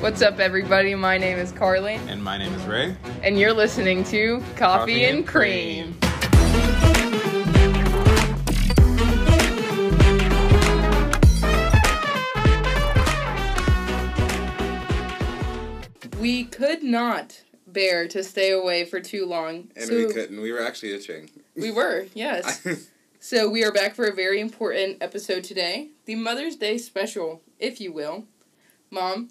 What's up, everybody? My name is Karleigh, And my name is Rae. and you're listening to Coffee, Coffee and and Cream. We could not bear to stay away for too long. And so we couldn't. We were actually itching. we were, yes. So we are back for a very important episode today, the Mother's Day special, if you will. Mom,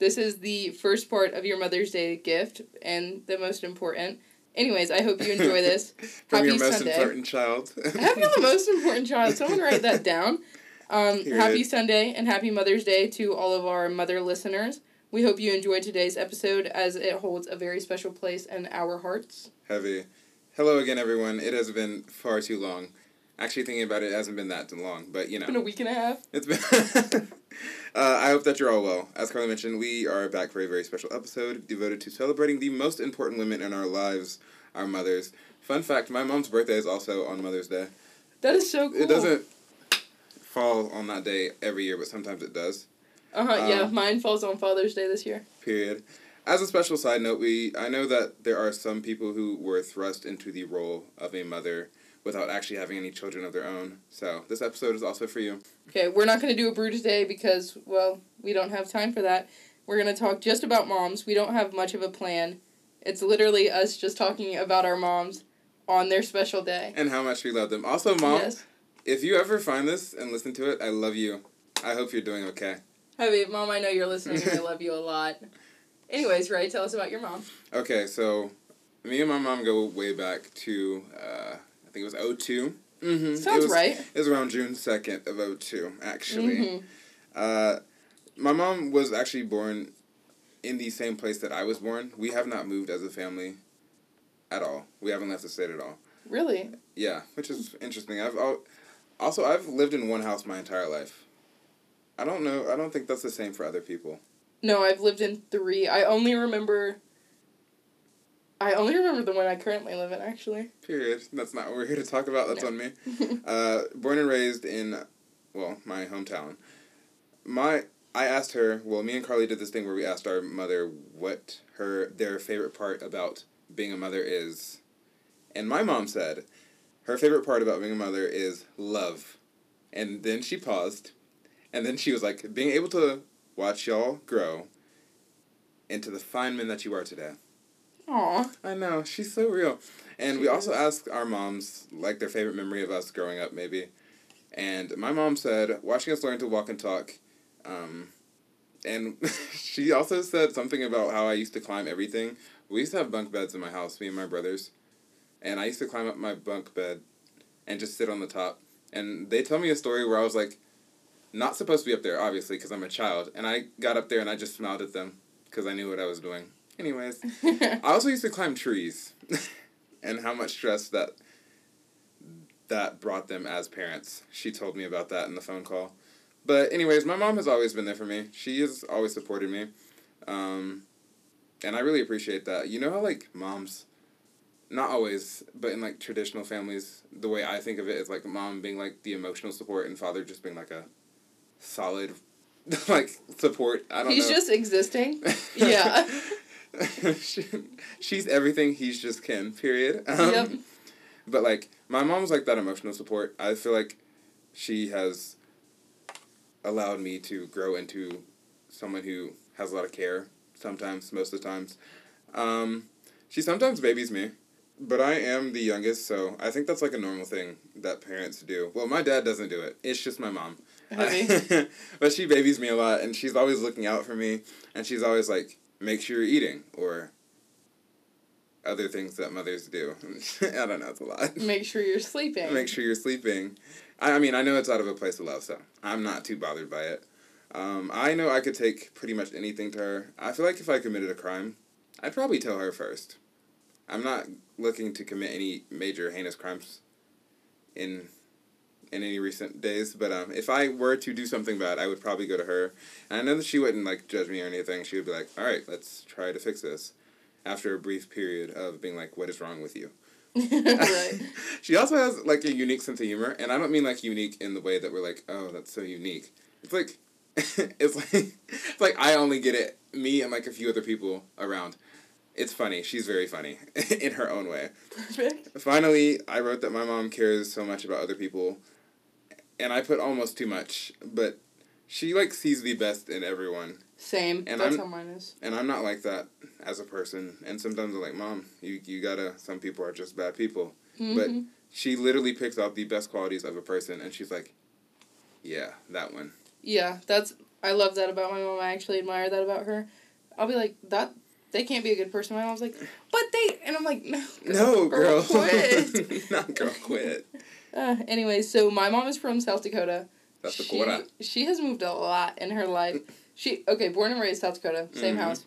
this is the first part of your Mother's Day gift and the most important. Anyways, I hope you enjoy this. From Happy your most Sunday. important child. Happy the most important child. Someone write that down. Um, happy Sunday and happy Mother's Day to all of our mother listeners. We hope you enjoyed today's episode as it holds a very special place in our hearts. Heavy. Hello again, everyone. It has been far too long. Actually, thinking about it, it hasn't been that long, but you know. It's been a week and a half. It's been. uh, I hope that you're all well. As Karleigh mentioned, we are back for a very special episode devoted to celebrating the most important women in our lives, our mothers. Fun fact: my mom's birthday is also on Mother's Day. That is so cool. It doesn't fall on that day every year, but sometimes it does. Uh huh. yeah, Um, mine falls on Father's Day this year. Period. As a special side note, we I know that there are some people who were thrust into the role of a mother without actually having any children of their own. So this episode is also for you. Okay, we're not going to do a brew today because, well, we don't have time for that. We're going to talk just about moms. We don't have much of a plan. It's literally us just talking about our moms on their special day. And how much we love them. Also, mom, Yes. if you ever find this and listen to it, I love you. I hope you're doing okay. Hi, babe. Mom, I know you're listening and I love you a lot. Anyways, Rae, tell us about your mom. Okay, so me and my mom go way back to uh, I think it was 2 Mm-hmm. Sounds it was, right. It was around June second of 02, actually. Mhm. Uh, my mom was actually born in the same place that I was born. We have not moved as a family at all. We haven't left the state at all. Really? Yeah, which is interesting. I've al- also I've lived in one house my entire life. I don't know. I don't think that's the same for other people. No, I've lived in three. I only remember. I only remember the one I currently live in, actually. Period. That's not what we're here to talk about. That's No. on me. Uh, born and raised in, well, my hometown. My I asked her. Well, me and Karleigh did this thing where we asked our mother what her their favorite part about being a mother is, and my mom said, her favorite part about being a mother is love, and then she paused, and then she was like, being able to watch y'all grow into the fine men that you are today. Aw. I know, she's so real. And She we also is. asked our moms, like, their favorite memory of us growing up, maybe. And my mom said, watching us learn to walk and talk. Um, and she also said something about how I used to climb everything. We used to have bunk beds in my house, me and my brothers. And I used to climb up my bunk bed and just sit on the top. And they tell me a story where I was like, not supposed to be up there, obviously, because I'm a child. And I got up there and I just smiled at them because I knew what I was doing. Anyways. I also used to climb trees, and how much stress that that brought them as parents. She told me about that in the phone call. But anyways, my mom has always been there for me. She has always supported me, um, and I really appreciate that. You know how like moms, not always, but in like traditional families, the way I think of it is like mom being like the emotional support and father just being like a solid, like support. I don't know. He's know. just existing. Yeah. She, she's everything. He's just Ken. Period. Um, Yep. But like my mom's like that emotional support. I feel like she has allowed me to grow into someone who has a lot of care. Sometimes, most of the times, um, she sometimes babies me. But I am the youngest, so I think that's like a normal thing that parents do. Well, my dad doesn't do it. It's just my mom. But she babies me a lot, and she's always looking out for me, and she's always like, make sure you're eating, or other things that mothers do. I don't know, it's a lot. Make sure you're sleeping. Make sure you're sleeping. I, I mean, I know it's out of a place of love, so I'm not too bothered by it. Um, I know I could take pretty much anything to her. I feel like if I committed a crime, I'd probably tell her first. I'm not looking to commit any major heinous crimes in in any recent days, but um, if I were to do something bad, I would probably go to her. And I know that she wouldn't like judge me or anything. She would be like, "All right, let's try to fix this." After a brief period of being like, "What is wrong with you?" right. she also has like a unique sense of humor, and I don't mean like unique in the way that we're like, "Oh, that's so unique." It's like, it's like, it's like I only get it me and like a few other people around. It's funny. She's very funny in her own way. Perfect. Finally, I wrote that my mom cares so much about other people, and I put almost too much, but she like sees the best in everyone. Same. And That's I'm- how mine is. And I'm not like that as a person. And sometimes I'm like, Mom, you, you gotta, some people are just bad people. But Mhm. she literally picks out the best qualities of a person and she's like, Yeah, that one. Yeah, that's I love that about my mom. I actually admire that about her. I'll be like that. They can't be a good person. My mom's like, but they, and I'm like, no, No, girl. quit. not girl, quit. Uh, anyway, so my mom is from South Dakota. That's the she, she has moved a lot in her life. She okay, born and raised South Dakota, same Mhm. house,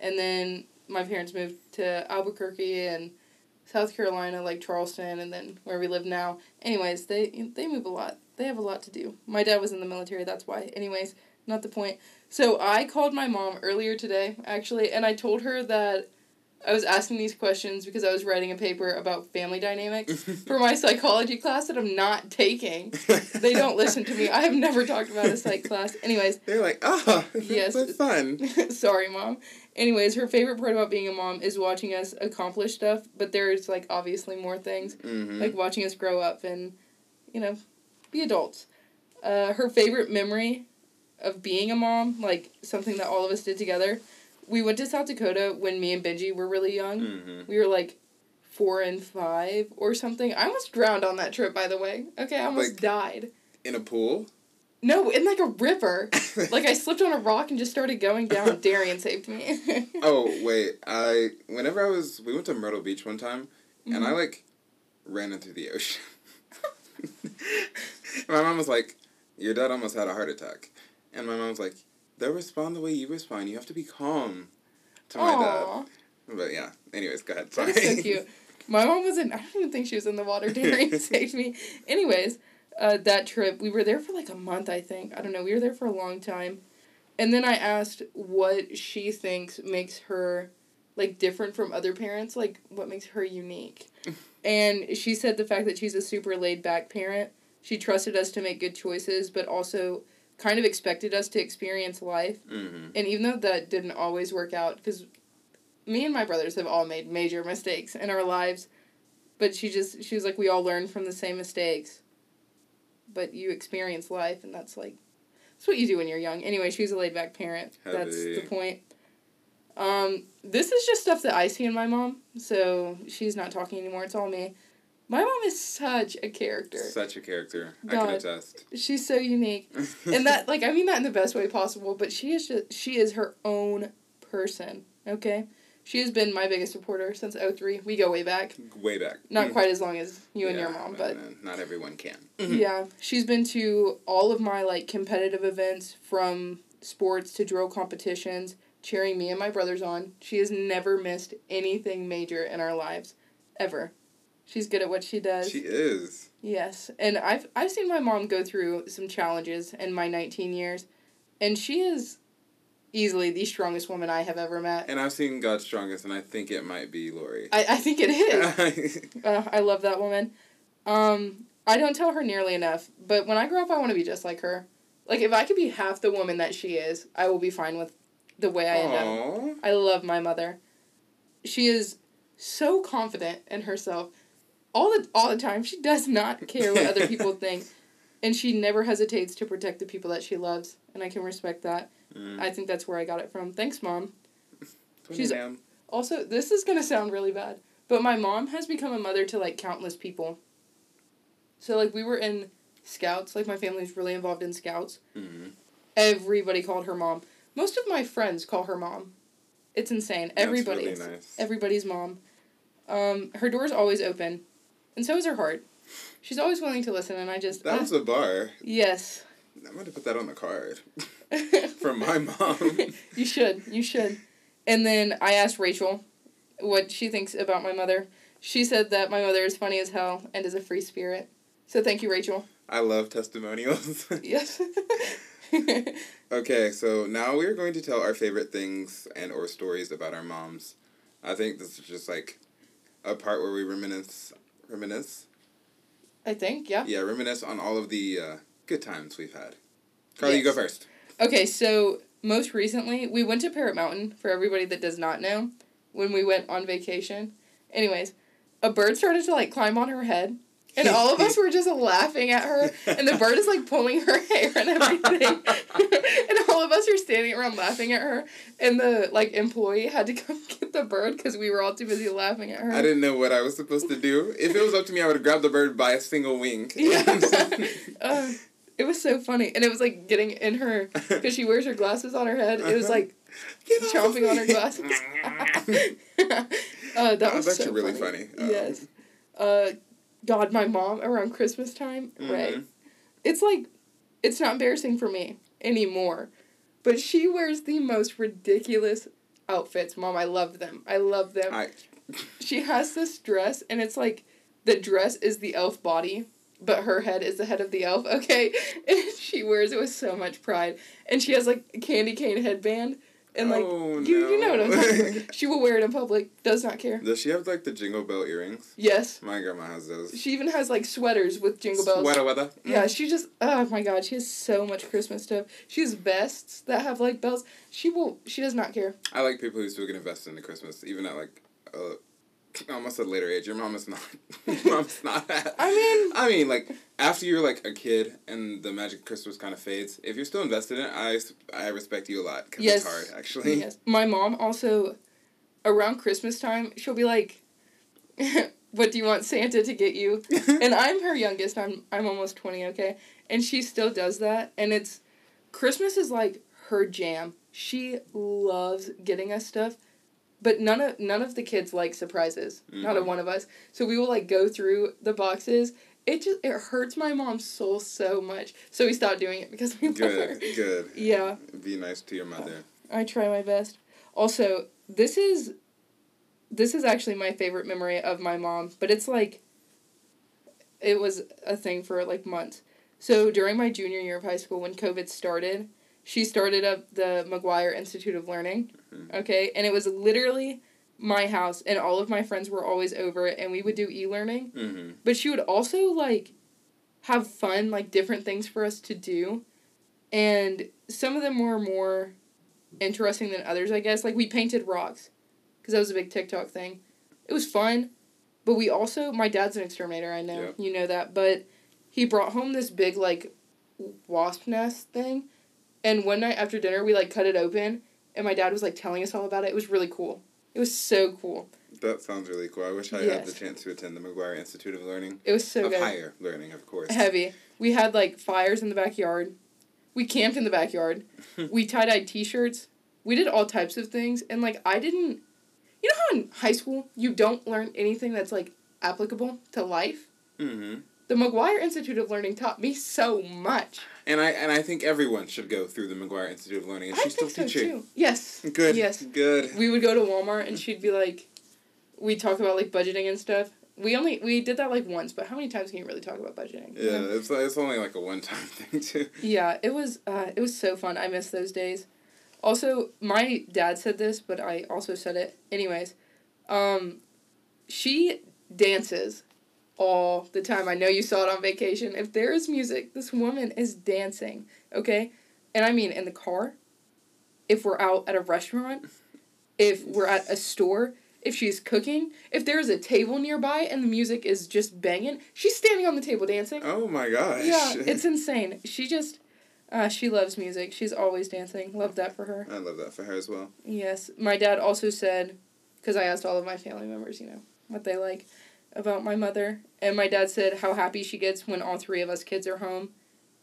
and then my parents moved to Albuquerque and South Carolina, like Charleston, and then where we live now. Anyways, they they move a lot. They have a lot to do. My dad was in the military, that's why. Anyways, not the point. So I called my mom earlier today, actually, and I told her that I was asking these questions because I was writing a paper about family dynamics for my psychology class that I'm not taking. They don't listen to me. I have never talked about a psych class. Anyways, They're like, ah, Yes. that's fun. sorry, mom. Anyways, her favorite part about being a mom is watching us accomplish stuff, but there's like obviously more things, Mm-hmm. like watching us grow up and, you know, be adults. Uh, her favorite memory of being a mom, like something that all of us did together. We went to South Dakota when me and Benji were really young. mm-hmm. We were like four and five or something. I almost drowned on that trip, by the way. Okay, I almost Like- died. In a pool? No, in like a river. like I slipped on a rock and just started going down. Darian saved me. Oh wait, I whenever I was we went to Myrtle Beach one time, and Mm-hmm. I like ran into the ocean. my mom was like, "Your dad almost had a heart attack," and my mom was like, "They'll respond the way you respond. You have to be calm." To my Aw, dad, but yeah. Anyways, go ahead. Sorry. is so cute. My mom was in. I don't even think she was in the water. Darian saved me. Anyways, uh, that trip we were there for like a month. I think I don't know. We were there for a long time, and then I asked what she thinks makes her like different from other parents. Like what makes her unique. And she said the fact that she's a super laid back parent. She trusted us to make good choices, but also kind of expected us to experience life. mm-hmm. And even though that didn't always work out, because me and my brothers have all made major mistakes in our lives, but she just, she was like, we all learn from the same mistakes. But you experience life, and that's like, that's what you do when you're young. Anyway, she's a laid back parent. That's the point. Um, this is just stuff that I see in my mom, so she's not talking anymore. It's all me. My mom is such a character. Such a character. I can attest. She's so unique. and that like I mean that in the best way possible, but she is just she is her own person, okay? She has been my biggest supporter since 03. We go way back. way back. Not mm. quite as long as you and Yeah, your mom, no, but no, uh, not everyone can. Mm-hmm. yeah, she's been to all of my like competitive events from sports to drill competitions, cheering me and my brothers on. She has never missed anything major in our lives ever. She's good at what she does. She is. Yes, and I've I've seen my mom go through some challenges in my 19 years, and she is easily the strongest woman I have ever met. And I've seen God's Strongest, and I think it might be Lori. I, I think it is. Uh, I love that woman. Um, I don't tell her nearly enough, but when I grow up, I want to be just like her. Like if I could be half the woman that she is, I will be fine with the way I end up. I love my mother. She is so confident in herself. All the all the time. She does not care what other people think. And she never hesitates to protect the people that she loves. And I can respect that. Mm. I think that's where I got it from. Thanks, mom. she's-. Also, this is gonna sound really bad, but my mom has become a mother to like countless people. So like we were in scouts, like my family's really involved in scouts. Mhm. Everybody called her mom. Most of my friends call her mom. It's insane. That's Everybody's really nice. everybody's mom. Um, her door's always open, and so is her heart. She's always willing to listen, and I just That was a bar. yes. I'm gonna put that on the card from my mom. you should. You should. And then I asked Rachel what she thinks about my mother. She said that my mother is funny as hell and is a free spirit. So thank you, Rachel. I love testimonials. Yes. okay, so now we're going to tell our favorite things and or stories about our moms. I think this is just like a part where we reminisce, reminisce. I think, yeah. Yeah, reminisce on all of the uh, good times we've had. Karleigh, you go first. Okay, so most recently, we went to Parrot Mountain, for everybody that does not know, when we went on vacation. Anyways, a bird started to like climb on her head. And all of us were just laughing at her, and the bird is like pulling her hair and everything. and all of us are standing around laughing at her, and the like employee had to come get the bird because we were all too busy laughing at her. I didn't know what I was supposed to do. If it was up to me, I would have grabbed the bird by a single wing. Yeah. uh, it was so funny, and it was like getting in her because she wears her glasses on her head. It was like Get chomping on her glasses. uh, that was so really funny. funny. Um, Yes. Uh, God, my mom around Christmas time, right? Mhm. It's like, it's not embarrassing for me anymore, but she wears the most ridiculous outfits. Mom, I love them. I love them. I, she has this dress, and it's like, the dress is the elf body, but her head is the head of the elf. Okay, and she wears it with so much pride, and she has like a candy cane headband, and like Oh, you you know what I'm no. talking. She will wear it in public. Does not care. Does she have like the jingle bell earrings? Yes. My grandma has those. She even has like sweaters with jingle bells. Sweater weather. Yeah, she just oh my god, she has so much Christmas stuff. She has vests that have like bells. She will she does not care. I like people who still get invested the Christmas, even at like, uh, almost a later age. Your mom is not. your mom's not that. I mean I mean, like after you're like a kid and the magic Christmas kind of fades. If you're still invested in it, I respect you a lot because Yes. it's hard actually. yes. My mom also around Christmas time, she'll be like what do you want Santa to get you? and I'm her youngest. I'm I'm almost 20, okay? And she still does that and it's Christmas is like her jam. She loves getting us stuff. But none of none of the kids like surprises. Not a Mhm. one of us. So we will like go through the boxes. It just it hurts my mom's soul so much. So we stopped doing it because we love her. good, good. Yeah. Be nice to your mother. I try my best. Also, this is this is actually my favorite memory of my mom, but it's like it was a thing for like months. So during my junior year of high school when COVID started, she started up the McGuire Institute of Learning. Mhm. Okay? And it was literally my house and all of my friends were always over it and we would do e-learning Mm-hmm. but she would also like have fun like different things for us to do and some of them were more interesting than others i guess like we painted rocks because that was a big tiktok thing it was fun but we also my dad's an exterminator i know you know that but he brought home this big like wasp nest thing and one night after dinner we like cut it open and my dad was like telling us all about it it was really cool it was so cool That sounds really cool. I wish I had the chance to attend the McGuire Institute of Learning. it was so of good higher learning, of course. heavy. We had like fires in the backyard. We camped in the backyard. we tie dyed t shirts. We did all types of things. And like, I didn't. You know how in high school you don't learn anything that's like applicable to life? Mm-hmm. The McGuire Institute of Learning taught me so much. And I and I think everyone should go through the McGuire Institute of Learning. And I she's still think so teaching. too. Yes. Good. Yes. Good. We would go to Walmart and she'd be like, we talk about like budgeting and stuff. We only we did that like once, but how many times can you really talk about budgeting? you Yeah, know? it's it's only like a one time thing too. Yeah, it was uh, it was so fun. I miss those days. Also, my dad said this, but I also said it anyways. Um, she dances all the time. I know you saw it on vacation. If there is music, this woman is dancing. Okay, and I mean in the car. If we're out at a restaurant, if we're at a store, if she's cooking, if there's a table nearby and the music is just banging, she's standing on the table dancing. Oh my gosh. Yeah, it's insane. She just, uh, she loves music. She's always dancing. Love that for her. I love that for her as well. Yes. My dad also said, because I asked all of my family members, you know, what they like about my mother. And my dad said how happy she gets when all three of us kids are home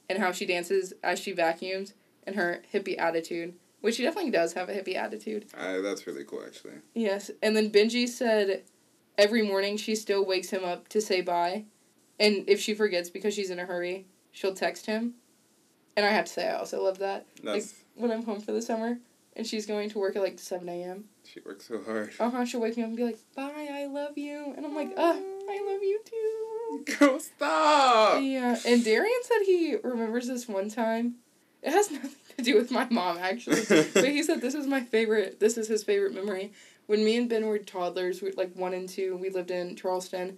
and how she dances as she vacuums and her hippie attitude, which she definitely does have a hippie attitude. I, that's really cool, actually. Yes. And then Benji said every morning she still wakes him up to say bye. And if she forgets because she's in a hurry, she'll text him. And I have to say, I also love that. That's When I'm home for the summer and she's going to work at like 7 a.m. she works so hard. Uh huh, she'll wake me up and be like, bye, I love you. And I'm like, uh, I love you too. Go stop. Yeah. And Darian said he remembers this one time. It has nothing to do with my mom, actually. but he said this is my favorite, this is his favorite memory. When me and Ben were toddlers, we like one and two, we lived in Charleston.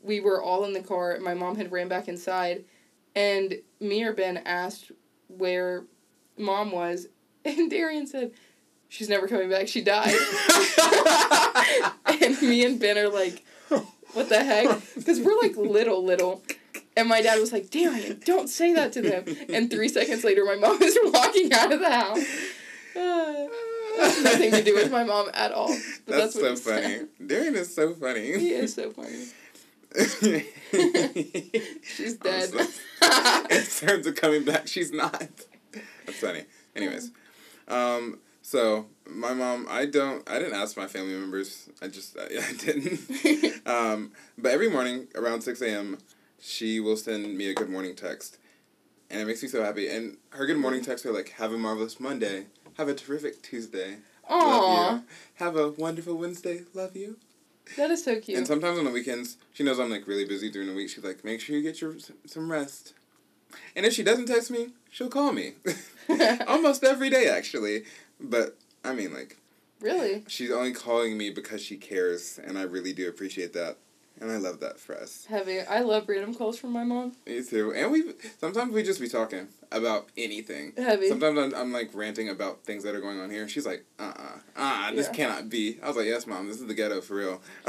We were all in the car, and my mom had ran back inside. And me or Ben asked where mom was, And Darian said, She's never coming back. She died. and me and Ben are like, What the heck? Because we're like little, little. And my dad was like, Darian, don't say that to them. And three seconds later, my mom is walking out of the house. Uh, nothing to do with my mom at all. But that's, that's so funny. Said. Darian is so funny. He is so funny. she's dead. in terms of coming back, she's not. That's funny. Anyways, um, so my mom, I don't, I didn't ask my family members. I just, I, I didn't. um, but every morning around six a.m., she will send me a good morning text, and it makes me so happy. And her good morning texts are like, "Have a marvelous Monday. Have a terrific Tuesday. Aww. Love you. Have a wonderful Wednesday. Love you." That is so cute. And sometimes on the weekends, she knows I'm like really busy during the week. She's like, "Make sure you get your some rest." And if she doesn't text me, she'll call me. Almost every day, actually. But I mean, like. Really? She's only calling me because she cares, and I really do appreciate that. And I love that for us. Heavy. I love random calls from my mom. Me too. And we sometimes we just be talking about anything. Heavy. Sometimes I'm, I'm like ranting about things that are going on here. She's like, uh uh-uh, uh, uh this yeah. cannot be. I was like, yes, mom, this is the ghetto for real.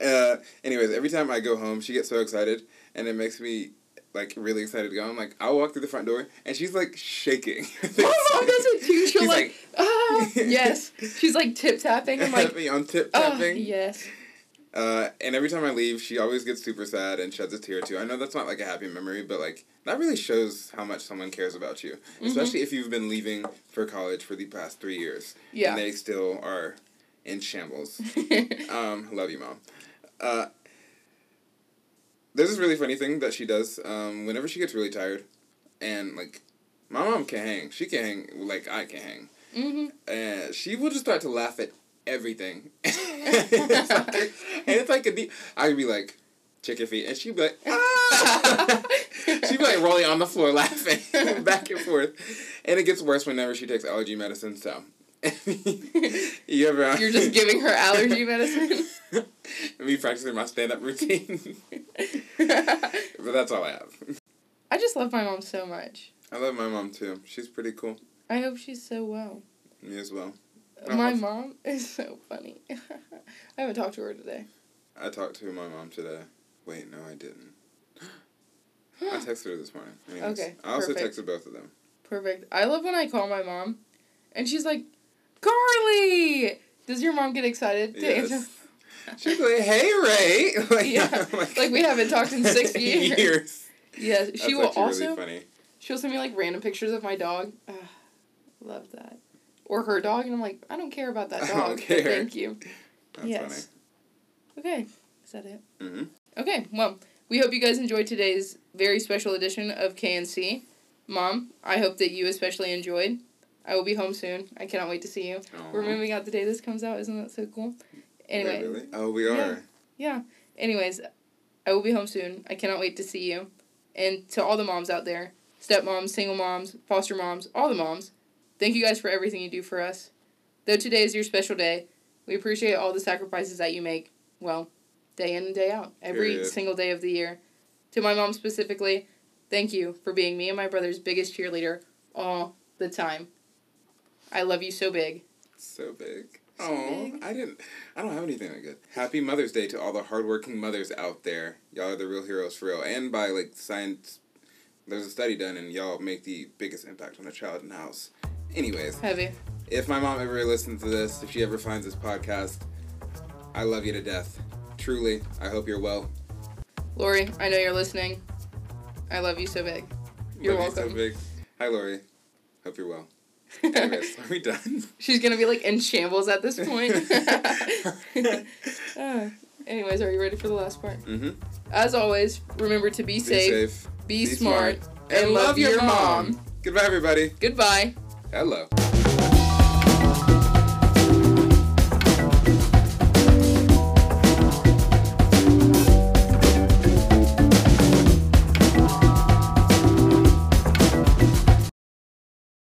uh, anyways, every time I go home, she gets so excited, and it makes me like really excited to go. I'm like, I'll walk through the front door, and she's like shaking. My mom does it too. She'll like, like ah, yes. She's like tip tapping. I'm like, tip tapping. Oh, yes. Uh, and every time I leave, she always gets super sad and sheds a tear too. I know that's not like a happy memory, but like that really shows how much someone cares about you, mm-hmm. especially if you've been leaving for college for the past three years. Yeah. And they still are in shambles. um, love you, mom. Uh, there's this really funny thing that she does um, whenever she gets really tired, and like my mom can hang. She can hang like I can hang. Mm-hmm. And she will just start to laugh at everything. it's like, and it's like a deep. I'd be like, your feet, and she'd be like, ah! she'd be like rolling on the floor laughing back and forth, and it gets worse whenever she takes allergy medicine. So. you ever? You're just giving her allergy medicine. Me practicing my stand-up routine. but that's all I have. I just love my mom so much. I love my mom too. She's pretty cool. I hope she's so well. Me as well. My mom is so funny. I haven't talked to her today. I talked to my mom today. Wait, no, I didn't. I texted her this morning. Anyways, okay. I also perfect. texted both of them. Perfect. I love when I call my mom, and she's like, "Karleigh." Does your mom get excited to yes. answer? She's like, "Hey, Rae." like, yeah. Like, like, we haven't talked in six years. years. Yeah, she That's will also. Really funny. She'll send me like random pictures of my dog. love that or her dog, and I'm like, I don't care about that dog. thank you. That's yes. Funny. Okay, is that it? Mm-hmm. Okay, well, we hope you guys enjoyed today's very special edition of KNC. Mom, I hope that you especially enjoyed. I will be home soon. I cannot wait to see you. Aww. We're moving out the day this comes out. Isn't that so cool? Anyway. Wait, really? Oh, we are. Yeah. yeah. Anyways, I will be home soon. I cannot wait to see you. And to all the moms out there, stepmoms, single moms, foster moms, all the moms, Thank you guys for everything you do for us. Though today is your special day, we appreciate all the sacrifices that you make, well, day in and day out, every Period. single day of the year. To my mom specifically, thank you for being me and my brother's biggest cheerleader all the time. I love you so big. So big. oh, I didn't. I don't have anything like good. Happy Mother's Day to all the hardworking mothers out there. Y'all are the real heroes for real. And by like science, there's a study done, and y'all make the biggest impact on a child in the house. Anyways. Heavy. If my mom ever listens to this, if she ever finds this podcast, I love you to death. Truly, I hope you're well. Lori, I know you're listening. I love you so big. You're love welcome. You so big. Hi, Lori. Hope you're well. Anyways, are we done? She's gonna be like in shambles at this point. uh, anyways, are you ready for the last part? Mm-hmm. As always, remember to be, be safe, safe, be, be smart, smart, and, love, love your mom. mom. Goodbye, everybody. Goodbye. Hello.